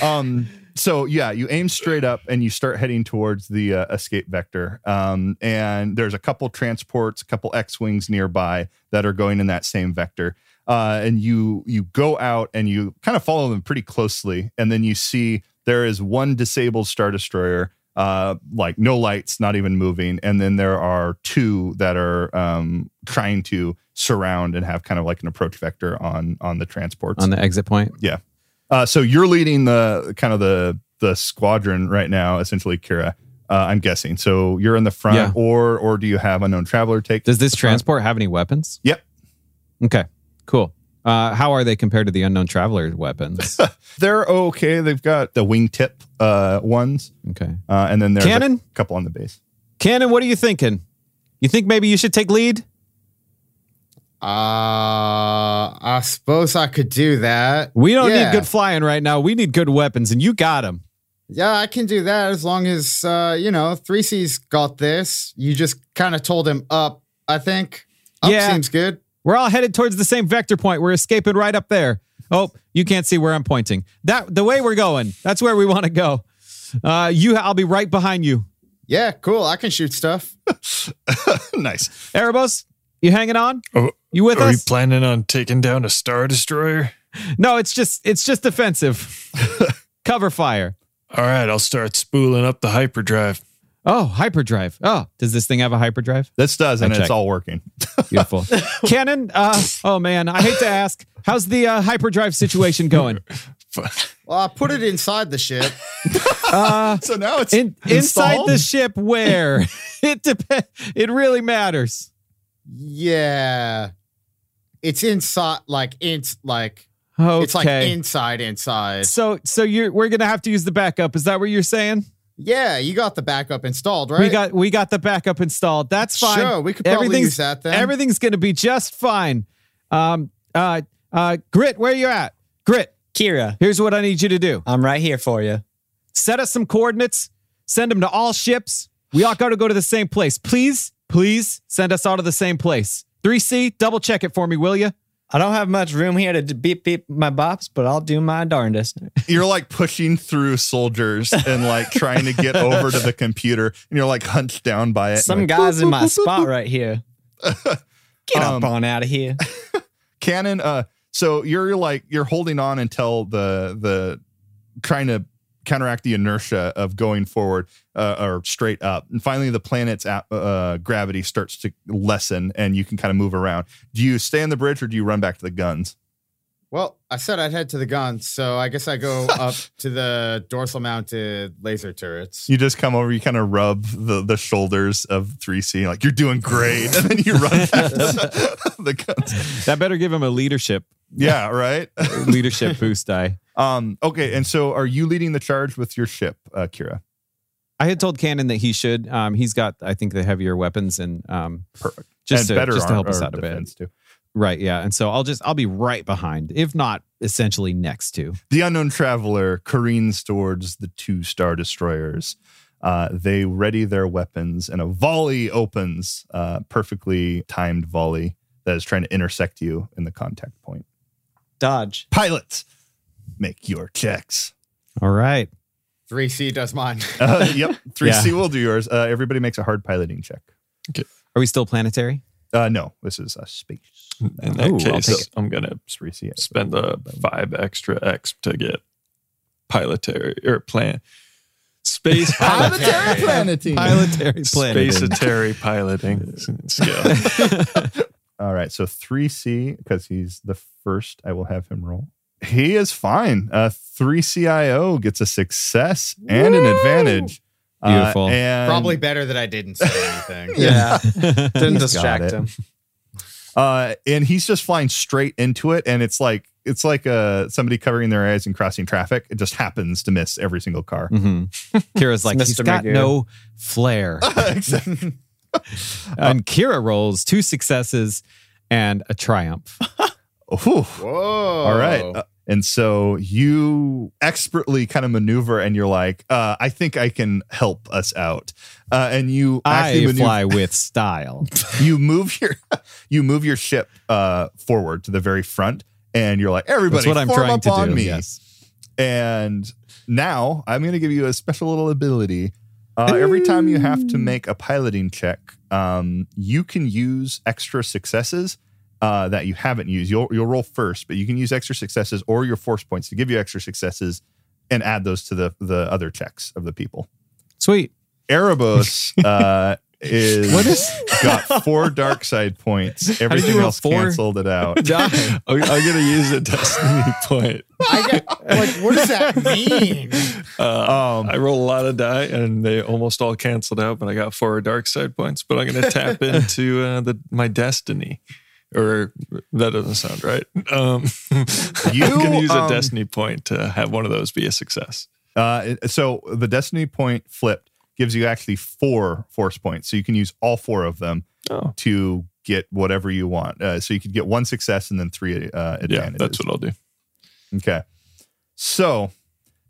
um so yeah you aim straight up and you start heading towards the uh, escape vector um and there's a couple transports a couple x-wings nearby that are going in that same vector uh and you you go out and you kind of follow them pretty closely and then you see there is one disabled star destroyer uh like no lights not even moving and then there are two that are um trying to surround and have kind of like an approach vector on on the transports On the exit point. Yeah. Uh, so you're leading the kind of the the squadron right now, essentially, Kira. Uh, I'm guessing. So you're in the front, Yeah. or or do you have unknown traveler take? Does this the front? transport have any weapons? Yep. Okay. Cool. Uh, how are they compared to the unknown traveler weapons? They're okay. They've got the wingtip uh, ones, Okay. uh, and then there's Cannon? a couple on the base. Cannon, what are you thinking? You think maybe you should take lead? Uh, I suppose I could do that. We don't Yeah. need good flying right now. We need good weapons, and you got them. Yeah, I can do that as long as uh, you know, 3C's got this. You just kind of told him up, I think. Up Yeah. seems good. We're all headed towards the same vector point. We're escaping right up there. Oh, you can't see where I'm pointing. That the way we're going. That's where we want to go. Uh, you, I'll be right behind you. Yeah, cool. I can shoot stuff. nice. Erebos, you hanging on? Oh, You with us? Are you planning on taking down a star destroyer? no, it's just it's just defensive. Cover fire. All right, I'll start spooling up the hyperdrive. Oh, hyperdrive. Oh, does this thing have a hyperdrive? This does, and I it's all working. Beautiful. Cannon, uh, oh man, I hate to ask. How's the uh, hyperdrive situation going? Well, I put it inside the ship. so now it's In, inside the ship where? it depends. It really matters. Yeah. It's inside like it's like Okay. it's like inside inside. so so you're we're gonna have to use the backup. Is that what you're saying? Yeah, you got the backup installed, right? We got we got the backup installed. That's fine. Sure, we could probably Everything's- use that then. Everything's gonna be just fine. Um uh uh Grit, where you at? Grit, Kira, here's what I need you to do. I'm right here for you. set us some coordinates, send them to all ships. We all got to go to the same place. Please, please send us all to the same place. 3C, double check it for me, will you? I don't have much room here to beep beep my bops, but I'll do my darndest. you're like pushing through soldiers and like trying to get over to the computer, and you're like hunched down by it. Some like, guys in my spot right here. Get Um, up on out of here. Cannon, uh, so you're like you're holding on until the the trying to counteract the inertia of going forward uh, or straight up, and finally the planet's ap- uh, gravity starts to lessen, and you can kind of move around. Do you stay on the bridge or do you run back to the guns? Well, I said I'd head to the guns, so I guess I go up to the dorsal mounted laser turrets. You just come over, you kind of rub the the shoulders of 3C, like you're doing great, and then you run back to the guns. That better give him a leadership Yeah, right. leadership boost die. Um, okay, and so are you leading the charge with your ship, uh, Kira? I had told Cannon that he should. Um, he's got, I think, the heavier weapons and um, Perfect. just and to, better just to help us out a bit. Too. Right, yeah. And so I'll just I'll be right behind, if not essentially next to. The unknown traveler careens towards the two star destroyers. Uh, they ready their weapons, and a volley opens, uh, perfectly timed volley that is trying to intersect you in the contact point. Dodge. Pilots, make your checks. All right. 3C does mine. Uh, yep, three C Yeah. will do yours. Uh, everybody makes a hard piloting check. Are we still planetary? Uh, no, this is a space. In that Ooh, I'll take case, it. I'm gonna Three C. spend the five extra X to get pilotary or plan. Space Planetary planeting. Pilotary planet. Spacetary piloting skill. All right, so 3C, because he's the first, I will have him roll. He is fine. Uh, 3CIO gets a success and an advantage. Uh, Beautiful. and Probably better that I didn't say anything. Yeah. Didn't He's distract him. uh, and he's just flying straight into it, and it's like it's like uh, somebody covering their eyes and crossing traffic. It just happens to miss every single car. hmm Kira's like, he's got Magoo. no flair. And Kira rolls two successes and a triumph. Whoa. All right. Uh, and so you expertly kind of maneuver, and you're like, uh, I think I can help us out. Uh, and you actually I maneuver- fly with style. you move your you move your ship uh, forward to the very front, and you're like, everybody, That's what I'm form trying up to on do. me. Yes. And now I'm going to give you a special little ability. Uh, every time you have to make a piloting check, um, you can use extra successes uh, that you haven't used. You'll you'll roll first, but you can use extra successes or your force points to give you extra successes and add those to the the other checks of the people. Sweet. Erebos uh, is What is- got four dark side points. Everything else four? canceled it out. I'm, I'm gonna use a destiny point. I get, like, what does that mean? Uh, Um, I roll a lot of die, and they almost all canceled out. But I got four dark side points. But I'm gonna tap into uh, the my destiny. Or that doesn't sound right. Um, You, I'm gonna use a um, destiny point to have one of those be a success. Uh, so the destiny point flipped gives you actually four force points. So you can use all four of them Oh, to get whatever you want. Uh, so you could get one success and then three uh, advantages. yeah, that's what I'll do. Okay. So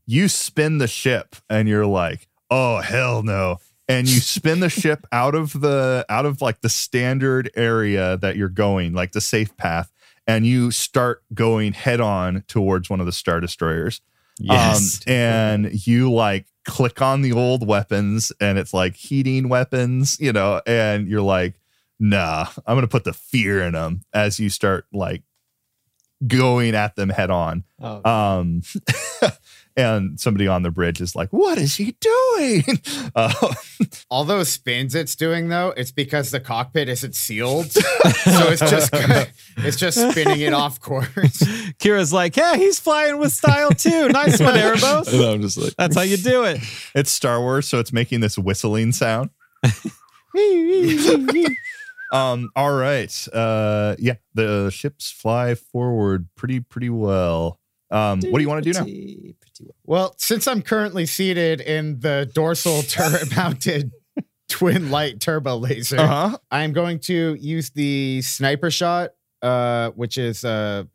you spin the ship and you're like, oh hell no. And you spin the ship out of the out of like the standard area that you're going, like the safe path, and you start going head on towards one of the Star Destroyers. Yes. Um, and you like click on the old weapons and it's like heating weapons, you know, and you're like, nah, I'm going to put the fear in them as you start like going at them head on. Oh. Um, and somebody on the bridge is like, what is he doing? Uh, All those spins it's doing though, it's because the cockpit isn't sealed, so it's just it's just spinning it off course. Kira's like, yeah, he's flying with style too. Nice one, And Erebos. I'm just like, That's how you do it. it's Star Wars, so it's making this whistling sound. um all right uh yeah the ships fly forward pretty pretty well um what do you want to do now Pretty- pretty well. Well, since I'm currently seated in the dorsal turret mounted twin light turbo laser, uh-huh I am going to use the sniper shot, uh, which is a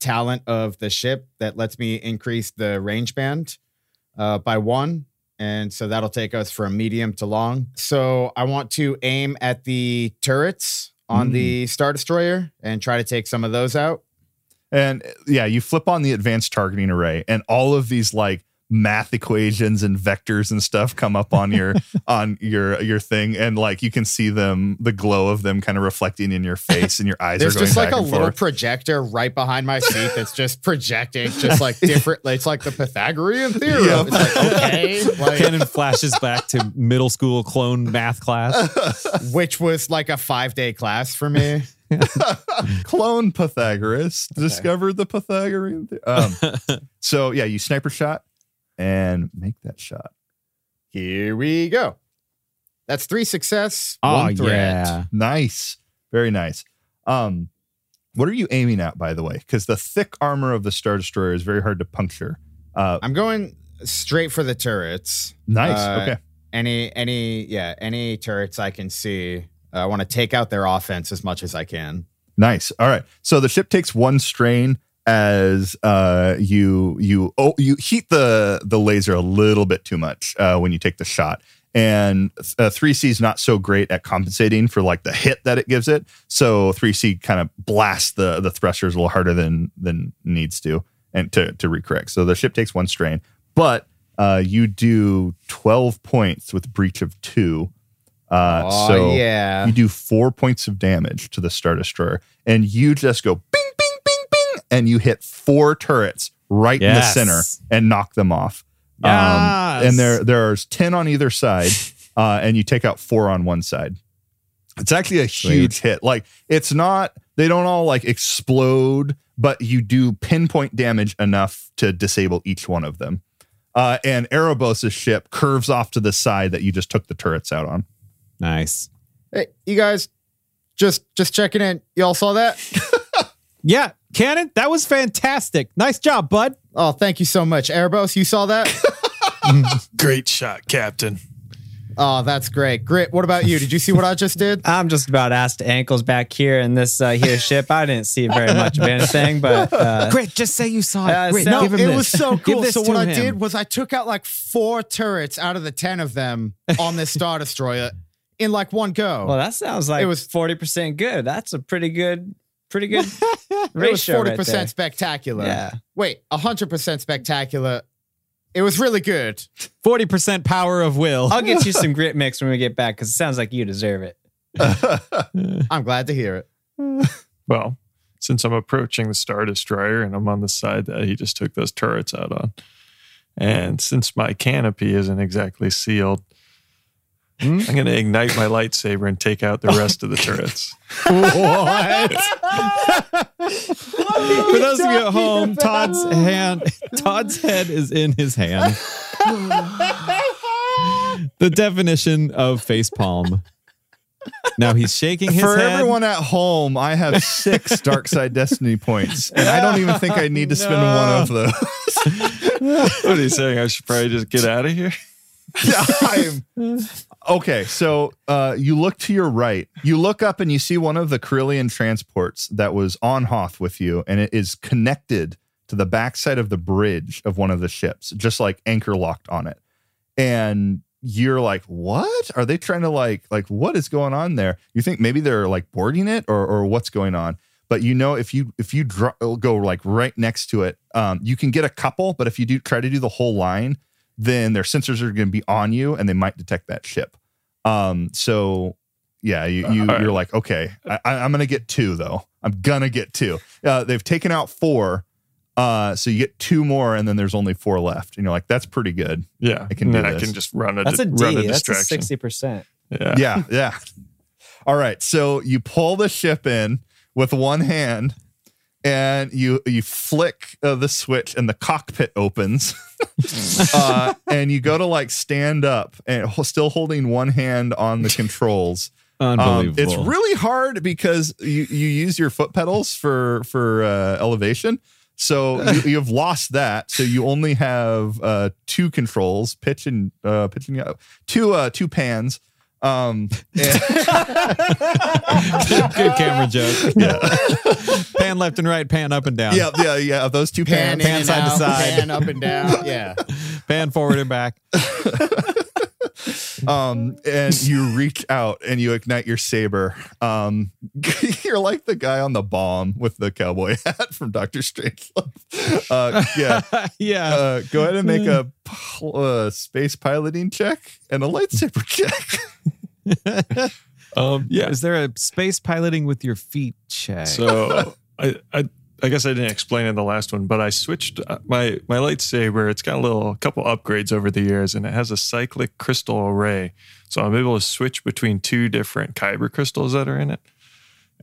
talent of the ship that lets me increase the range band uh, by one. And so that'll take us from medium to long. So I want to aim at the turrets on Mm. the Star Destroyer and try to take some of those out. And yeah you flip on the advanced targeting array and all of these like math equations and vectors and stuff come up on your on your your thing and like you can see them the glow of them kind of reflecting in your face and your eyes There's are going just like a little forth. projector right behind my seat that's just projecting, just like different. It's like the Pythagorean theorem. Yeah. It's like okay, like Cannon flashes back to middle school clone math class. which was like a five day class for me. clone Pythagoras discovered the Pythagorean. The- um, so yeah, you sniper shot and make that shot. Here we go. That's three success, Oh, one threat. yeah. Nice, very nice. Um, what are you aiming at, by the way? Because the thick armor of the Star Destroyer is very hard to puncture. Uh, I'm going straight for the turrets. nice. Uh, okay. Any, any, yeah, any turrets I can see. I want to take out their offense as much as I can. Nice. All right. So the ship takes one strain as uh, you you oh you heat the the laser a little bit too much uh, when you take the shot. And uh, 3C is not so great at compensating for like the hit that it gives it. So 3C kind of blasts the the thrusters a little harder than than needs to and to to recorrect. So the ship takes one strain, but uh, you do 12 points with breach of two. Uh, so yeah, you do four points of damage to the Star Destroyer, and you just go bing, bing, bing, bing, and you hit four turrets right Yes. in the center and knock them off. Um, Yes. and there there's 10 on either side, uh, and you take out four on one side. It's actually a huge hit. Like it's not, they don't all like explode, but you do pinpoint damage enough to disable each one of them. Uh, and Erebos' ship curves off to the side that you just took the turrets out on. Nice. Hey, you guys, just just checking in. Y'all saw that? Yeah, Cannon, that was fantastic. Nice job, bud. Oh, thank you so much, Erebos. You saw that? Great shot, Captain. oh, that's great. Grit. What about you? Did you see what I just did? I'm just about ass to ankles back here in this uh, here ship. I didn't see very much of anything, but uh, Great, just say you saw it. Uh, Great, so- No, give him it this. was so cool. So to what I did was I took out like four turrets out of the ten of them on this star destroyer in like one go. well, that sounds like It it was- was forty percent good. That's a pretty good, pretty good it was ratio. forty percent there. spectacular. Yeah. Wait, hundred percent spectacular. It was really good. 40% power of will. I'll get you some grit mix when we get back because it sounds like you deserve it. I'm glad to hear it. Well, since I'm approaching the Star Destroyer and I'm on the side that he just took those turrets out on, and since my canopy isn't exactly sealed, Hmm? I'm going to ignite my lightsaber and take out the rest of the turrets. What? For those of you at home, Todd's hand, Todd's head is in his hand. the definition of face palm. Now he's shaking his For head. everyone at home, I have six Dark Side Destiny points, and I don't even think I need to spend one of those. what are you saying? I should probably just get out of here? I'm- okay, so uh, you look to your right. You look up and you see one of the Corellian transports that was on Hoth with you, and it is connected to the backside of the bridge of one of the ships, just like anchor locked on it. And you're like, what? Are they trying to like, like, what is going on there? You think maybe they're like boarding it or, or what's going on? But you know, if you if you go like right next to it, um, you can get a couple. But if you do try to do the whole line, then their sensors are going to be on you and they might detect that ship. Um, so yeah, you, you All right. you're like, okay, I, I- I'm going to get two though. I'm gonna get two. Uh, they've taken out four, uh, so you get two more, and then there's only four left, and you're like, that's pretty good. Yeah. I can and do then I can just run a, That's a run D. a That's a distraction. sixty percent. yeah. Yeah, yeah. All right, so you pull the ship in with one hand, and you you flick uh, the switch, and the cockpit opens. uh, and you go to like stand up, and still holding one hand on the controls. Um, Unbelievable. it's really hard because you, you use your foot pedals for for uh, elevation. So you, you've lost that. So you only have uh, two controls, pitch and uh, pitch and two uh, two pans. Um, and- Good camera joke. yeah, Pan left and right, pan up and down. yeah, yeah, yeah. Those two Pan, pans. pan and side to side. pan up and down. Yeah. Pan forward and back. um, and you reach out and you ignite your saber. Um, you're like the guy on the bomb with the cowboy hat from Doctor Strange. uh, yeah. yeah. Uh, go ahead and make a pl- uh, space piloting check and a lightsaber check. Um, yeah. Is there a space piloting with your feet check? So I, I I guess I didn't explain in the last one, but I switched uh, my my lightsaber. It's got a little couple upgrades over the years, and it has a cyclic crystal array. So I'm able to switch between two different kyber crystals that are in it.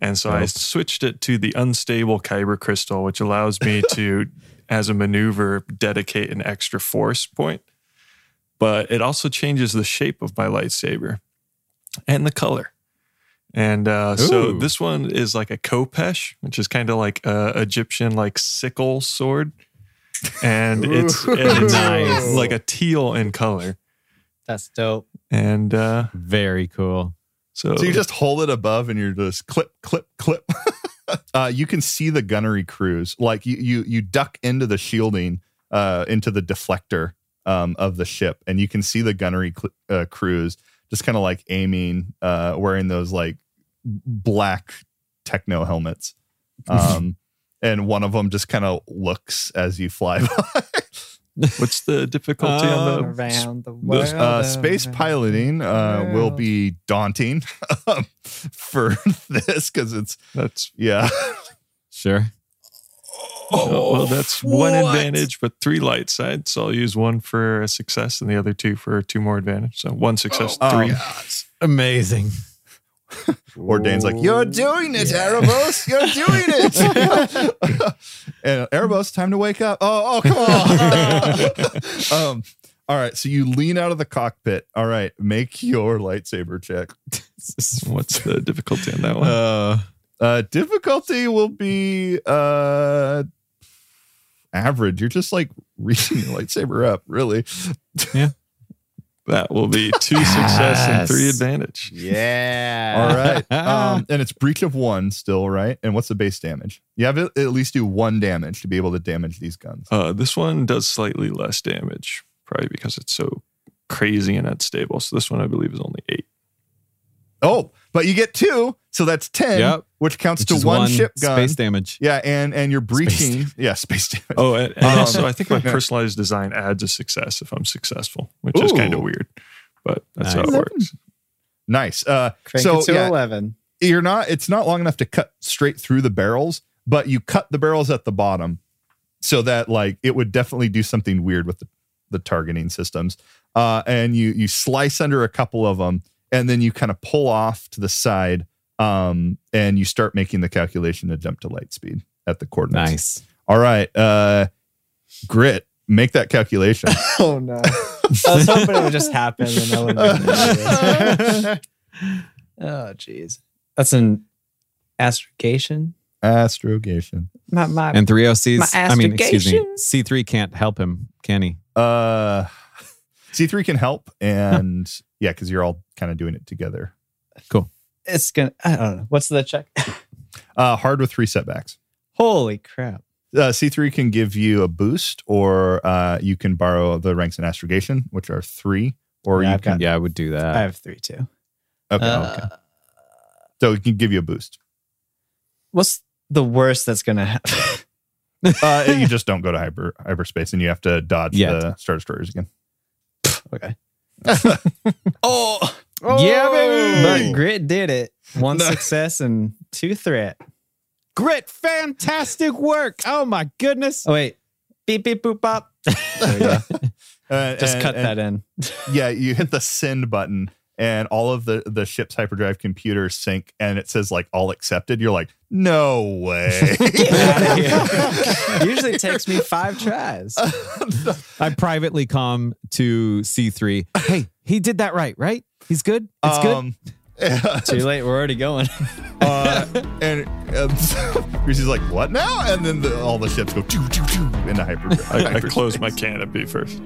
And so I switched it to the unstable kyber crystal, which allows me to, as a maneuver, dedicate an extra force point. But it also changes the shape of my lightsaber and the color. And uh, so this one is like a khopesh, which is kind of like a Egyptian like sickle sword, and it's and it's Nice. like a teal in color. That's dope. And uh, Very cool. so, So you just hold it above and you're just clip, clip, clip. uh, you can see the gunnery crews. Like you, you, you duck into the shielding, uh, into the deflector um, of the ship, and you can see the gunnery cl- uh, crews just kind of like aiming, uh, wearing those like black techno helmets. Um, and one of them just kind of looks as you fly by. what's the difficulty on the? Around the world. uh, space piloting uh, will be daunting for this because it's That's yeah. Sure. Oh, well, that's one advantage, but three light sides. So I'll use one for a success and the other two for two more advantage. So one success, Oh, three. Amazing. Or Dane's like, You're doing it, Erebos. You're doing it. and Erebos, time to wake up. Oh, oh, come on. um, all right. So you lean out of the cockpit. All right. Make your lightsaber check. What's the difficulty on that one? Uh, Uh, difficulty will be uh average. You're just like reaching your lightsaber up, really. That will be two success and three advantage. Yeah. All right. Um, and it's breach of one still, right? And what's the base damage? You have to at least do one damage to be able to damage these guns. Uh, this one does slightly less damage, probably because it's so crazy and unstable. So this one, I believe, is only eight. Oh, but you get two, so that's ten, Yep. which counts which to is one, ship gun. space damage. yeah, and and you're breaching. damage. Yeah, space damage. Oh, and, and Um, also, I think my yeah. personalized design adds a success if I'm successful, which is kind of weird, but that's how it works. Nice. Uh, Crank so it to yeah, 11. you're not. It's not long enough to cut straight through the barrels, but you cut the barrels at the bottom, so that like it would definitely do something weird with the, the targeting systems. Uh, and you you slice under a couple of them, and then you kind of pull off to the side, um, and you start making the calculation to jump to light speed at the coordinates. Nice. All right, uh, grit. Make that calculation. Oh, no. I was hoping it would just happen and I wouldn't Oh, jeez. That's an astrogation. Astrogation. My, my, And three OCs. My I mean, excuse me. astrogation. C3 can't help him, can he? Uh, C3 can help, and yeah, because you're all kind of doing it together. Cool. It's going to, I don't know. What's the check? Uh, hard with three setbacks. Holy crap. Uh, C3 can give you a boost, or uh, you can borrow the ranks in astrogation, which are three, or Yeah, you I've can. got- Yeah, I would do that. I have three too. okay, Uh, okay. So it can give you a boost. What's the worst that's going to happen? Uh, you just don't go to hyper hyperspace, and you have to dodge Yet. the star destroyers again. okay. oh, yeah, baby. But Grit did it. One success and two threat. Grit, fantastic work. Oh my goodness. Oh, wait. Beep, beep, boop, bop. There we go. Uh, Just and- cut and- that in. yeah, you hit the send button and all of the the ship's hyperdrive computers sync and it says like all accepted. You're like, no way. Usually it takes me five tries. I privately come to C3. Hey, he did that right, right? He's good. It's good. Um, Too late. We're already going. uh, and um, Greasy's like, what now? And then the, all the ships go choo choo choo into hyper. I, I hyperspace. close my canopy first.